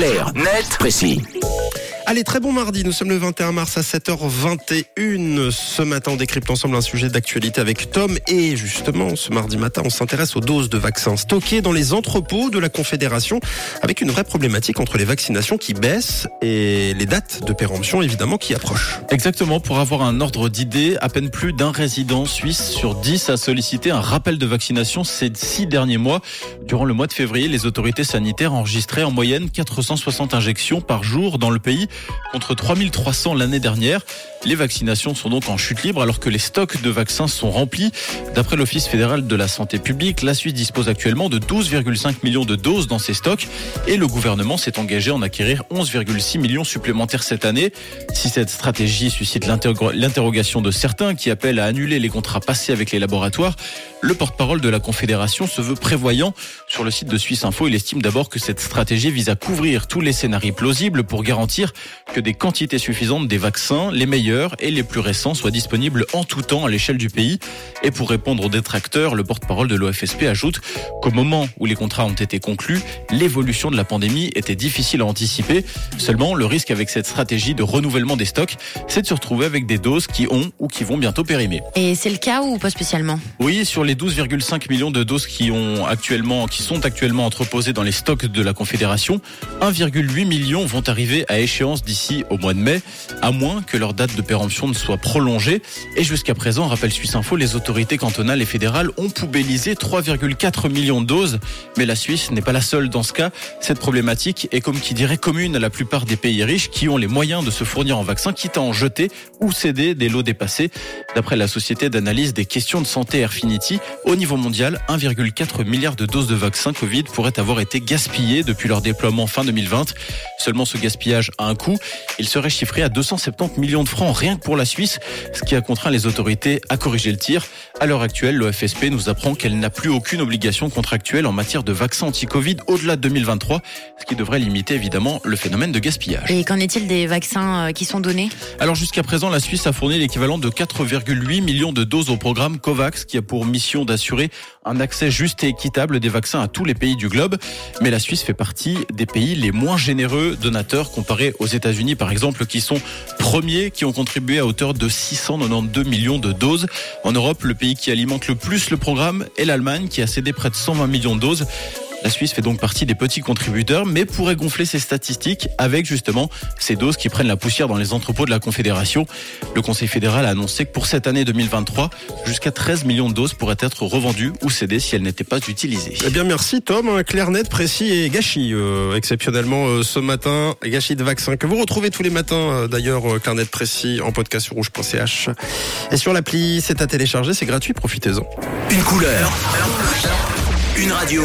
Clair, net, précis. Allez, très bon mardi. Nous sommes le 21 mars à 7h21. Ce matin, on décrypte ensemble un sujet d'actualité avec Tom. Et justement, ce mardi matin, on s'intéresse aux doses de vaccins stockées dans les entrepôts de la Confédération avec une vraie problématique entre les vaccinations qui baissent et les dates de péremption, évidemment, qui approchent. Exactement. Pour avoir un ordre d'idée, à peine plus d'un résident suisse sur 10 a sollicité un rappel de vaccination ces six derniers mois. Durant le mois de février, les autorités sanitaires enregistraient en moyenne 460 injections par jour dans le pays contre 3300 l'année dernière. Les vaccinations sont donc en chute libre alors que les stocks de vaccins sont remplis. D'après l'Office fédéral de la santé publique, la Suisse dispose actuellement de 12,5 millions de doses dans ses stocks et le gouvernement s'est engagé à en acquérir 11,6 millions supplémentaires cette année. Si cette stratégie suscite l'interrogation de certains qui appellent à annuler les contrats passés avec les laboratoires, le porte-parole de la Confédération se veut prévoyant. Sur le site de Suisse Info, il estime d'abord que cette stratégie vise à couvrir tous les scénarios plausibles pour garantir que des quantités suffisantes des vaccins, les meilleurs et les plus récents, soient disponibles en tout temps à l'échelle du pays. Et pour répondre aux détracteurs, le porte-parole de l'OFSP ajoute qu'au moment où les contrats ont été conclus, l'évolution de la pandémie était difficile à anticiper. Seulement, le risque avec cette stratégie de renouvellement des stocks, c'est de se retrouver avec des doses qui ont ou qui vont bientôt périmer. Et c'est le cas ou pas spécialement? Oui, sur les 12,5 millions de doses qui ont actuellement, qui sont actuellement entreposées dans les stocks de la Confédération, 1,8 million vont arriver à échéance d'ici au mois de mai, à moins que leur date de péremption ne soit prolongée. Et jusqu'à présent, rappelle Suisse Info, les autorités cantonales et fédérales ont poubellisé 3,4 millions de doses. Mais la Suisse n'est pas la seule dans ce cas. Cette problématique est comme qui dirait commune à la plupart des pays riches qui ont les moyens de se fournir en vaccins, quitte à en jeter ou céder des lots dépassés. D'après la société d'analyse des questions de santé Airfinity, au niveau mondial, 1,4 milliard de doses de vaccins Covid pourraient avoir été gaspillées depuis leur déploiement fin 2020. Seulement ce gaspillage a un coût. Il serait chiffré à 270 millions de francs rien que pour la Suisse, ce qui a contraint les autorités à corriger le tir. À l'heure actuelle, l'OFSP nous apprend qu'elle n'a plus aucune obligation contractuelle en matière de vaccins anti-Covid au-delà de 2023, ce qui devrait limiter évidemment le phénomène de gaspillage. Et qu'en est-il des vaccins euh, qui sont donnés? Alors jusqu'à présent, la Suisse a fourni l'équivalent de 4,8 millions de doses au programme COVAX qui a pour mission d'assurer un accès juste et équitable des vaccins à tous les pays du globe. Mais la Suisse fait partie des pays les moins généreux donateurs comparés aux États-Unis, par exemple, qui sont premiers, qui ont contribué à hauteur de 692 millions de doses. En Europe, le pays qui alimente le plus le programme est l'Allemagne, qui a cédé près de 120 millions de doses. La Suisse fait donc partie des petits contributeurs, mais pourrait gonfler ses statistiques avec justement ces doses qui prennent la poussière dans les entrepôts de la Confédération. Le Conseil fédéral a annoncé que pour cette année 2023, jusqu'à 13 millions de doses pourraient être revendues ou cédées si elles n'étaient pas utilisées. Eh bien, merci Tom. Un clair, net, précis et gâchis, euh, exceptionnellement euh, ce matin. Gâchis de vaccins que vous retrouvez tous les matins, euh, d'ailleurs, euh, clair, net, précis en podcast sur rouge.ch. Et sur l'appli, c'est à télécharger, c'est gratuit, profitez-en. Une couleur. Une radio.